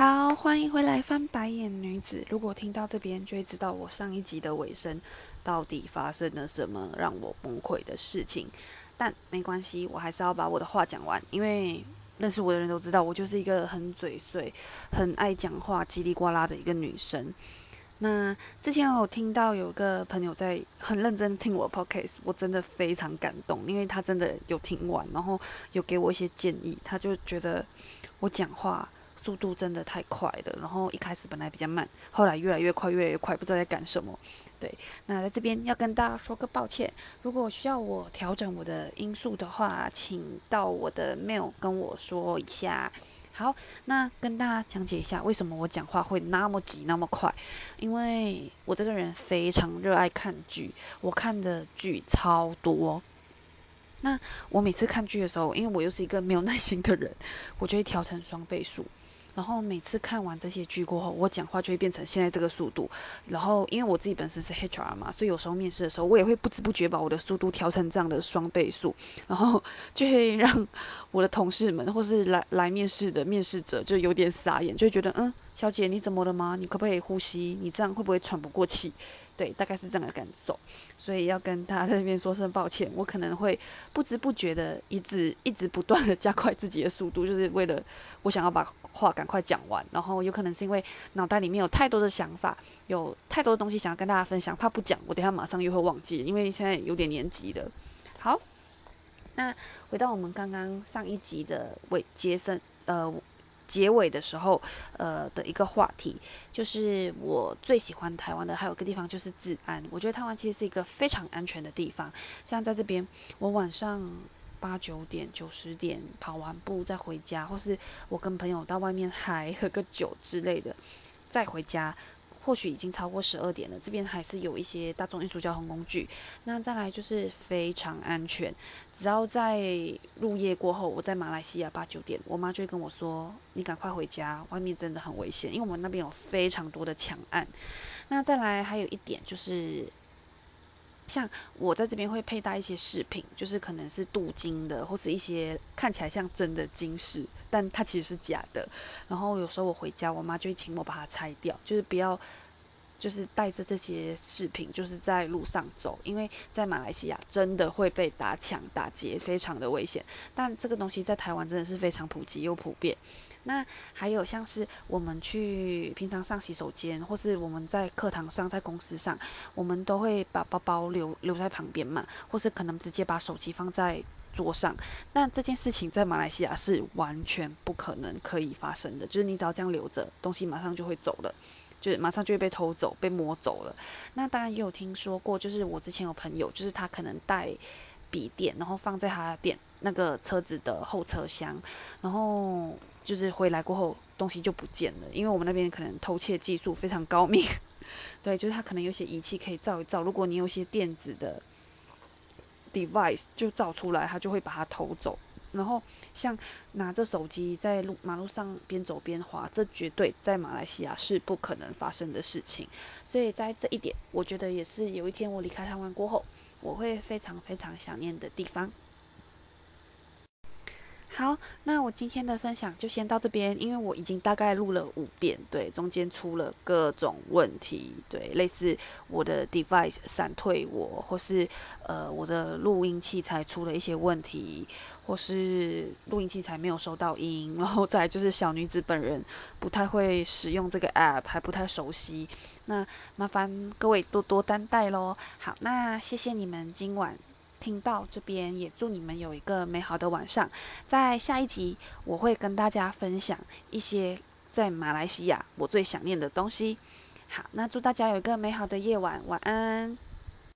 好，欢迎回来翻白眼女子。如果听到这边，就会知道我上一集的尾声到底发生了什么让我崩溃的事情。但没关系，我还是要把我的话讲完，因为认识我的人都知道，我就是一个很嘴碎、很爱讲话、叽里呱啦的一个女生。那之前我听到有个朋友在很认真听我 podcast，我真的非常感动，因为他真的有听完，然后有给我一些建议。他就觉得我讲话速度真的太快了，然后一开始本来比较慢，后来越来越快，越来越快，不知道在干什么。对，那在这边要跟大家说个抱歉，如果需要我调整我的音速的话，请到我的 mail 跟我说一下。好，那跟大家讲解一下为什么我讲话会那么急那么快，因为我这个人非常热爱看剧，我看的剧超多。那我每次看剧的时候，因为我又是一个没有耐心的人，我就会调成双倍速。然后每次看完这些剧过后，我讲话就会变成现在这个速度。然后因为我自己本身是 HR 嘛，所以有时候面试的时候，我也会不知不觉把我的速度调成这样的双倍速，然后 就会让我的同事们或是来来面试的面试者就有点傻眼，就觉得嗯，小姐你怎么了吗？你可不可以呼吸？你这样会不会喘不过气？对，大概是这样的感受，所以要跟大家在这边说声抱歉，我可能会不知不觉的一直一直不断的 加快自己的速度，就是为了我想要把话赶快讲完，然后有可能是因为脑袋里面有太多的想法，有太多的东西想要跟大家分享，怕不讲，我等下马上又会忘记，因为现在有点年纪了。好，那回到我们刚刚上一集的尾接生，呃。结尾的时候，呃的一个话题，就是我最喜欢台湾的还有个地方就是治安。我觉得台湾其实是一个非常安全的地方。像在这边，我晚上八九点、九十点跑完步再回家，或是我跟朋友到外面 嗨喝个酒之类的，再回家。或许已经超过十二点了，这边还是有一些大众运输交通工具。那再来就是非常安全，只要在入夜过后，我在马来西亚八九点，我妈就会跟我说：“你赶快回家，外面真的很危险。”因为我们那边有非常多的抢案。那再来还有一点就是，像我在这边会佩戴一些饰品，就是可能是镀金的，或是一些看起来像真的金饰，但它其实是假的。然后有时候我回家，我妈就会请我把它拆掉，就是不要。就是带着这些饰品，就是在路上走，因为在马来西亚真的会被打抢打劫，非常的危险。但这个东西在台湾真的是非常普及又普遍。那还有像是我们去平常上洗手间，或是我们在课堂上、在公司上，我们都会把包包留留在旁边嘛，或是可能直接把手机放在桌上。那这件事情在马来西亚是完全不可能可以发生的，就是你只要这样留着，东西马上就会走了。就马上就会被偷走、被摸走了。那当然也有听说过，就是我之前有朋友，就是他可能带笔电，然后放在他店那个车子的后车厢，然后就是回来过后东西就不见了。因为我们那边可能偷窃技术非常高明，对，就是他可能有些仪器可以照一照，如果你有些电子的 device 就照出来，他就会把它偷走。然后像拿着手机在路马路上边走边滑，这绝对在马来西亚是不可能发生的事情。所以在这一点，我觉得也是有一天我离开台湾过后，我会非常非常想念的地方。好，那我今天的分享就先到这边，因为我已经大概录了五遍，对，中间出了各种问题，对，类似我的 device 闪退我，或是呃我的录音器材出了一些问题，或是录音器材没有收到音，然后再就是小女子本人不太会使用这个 app，还不太熟悉，那麻烦各位多多担待喽。好，那谢谢你们今晚。听到这边，也祝你们有一个美好的晚上。在下一集，我会跟大家分享一些在马来西亚我最想念的东西。好，那祝大家有一个美好的夜晚，晚安。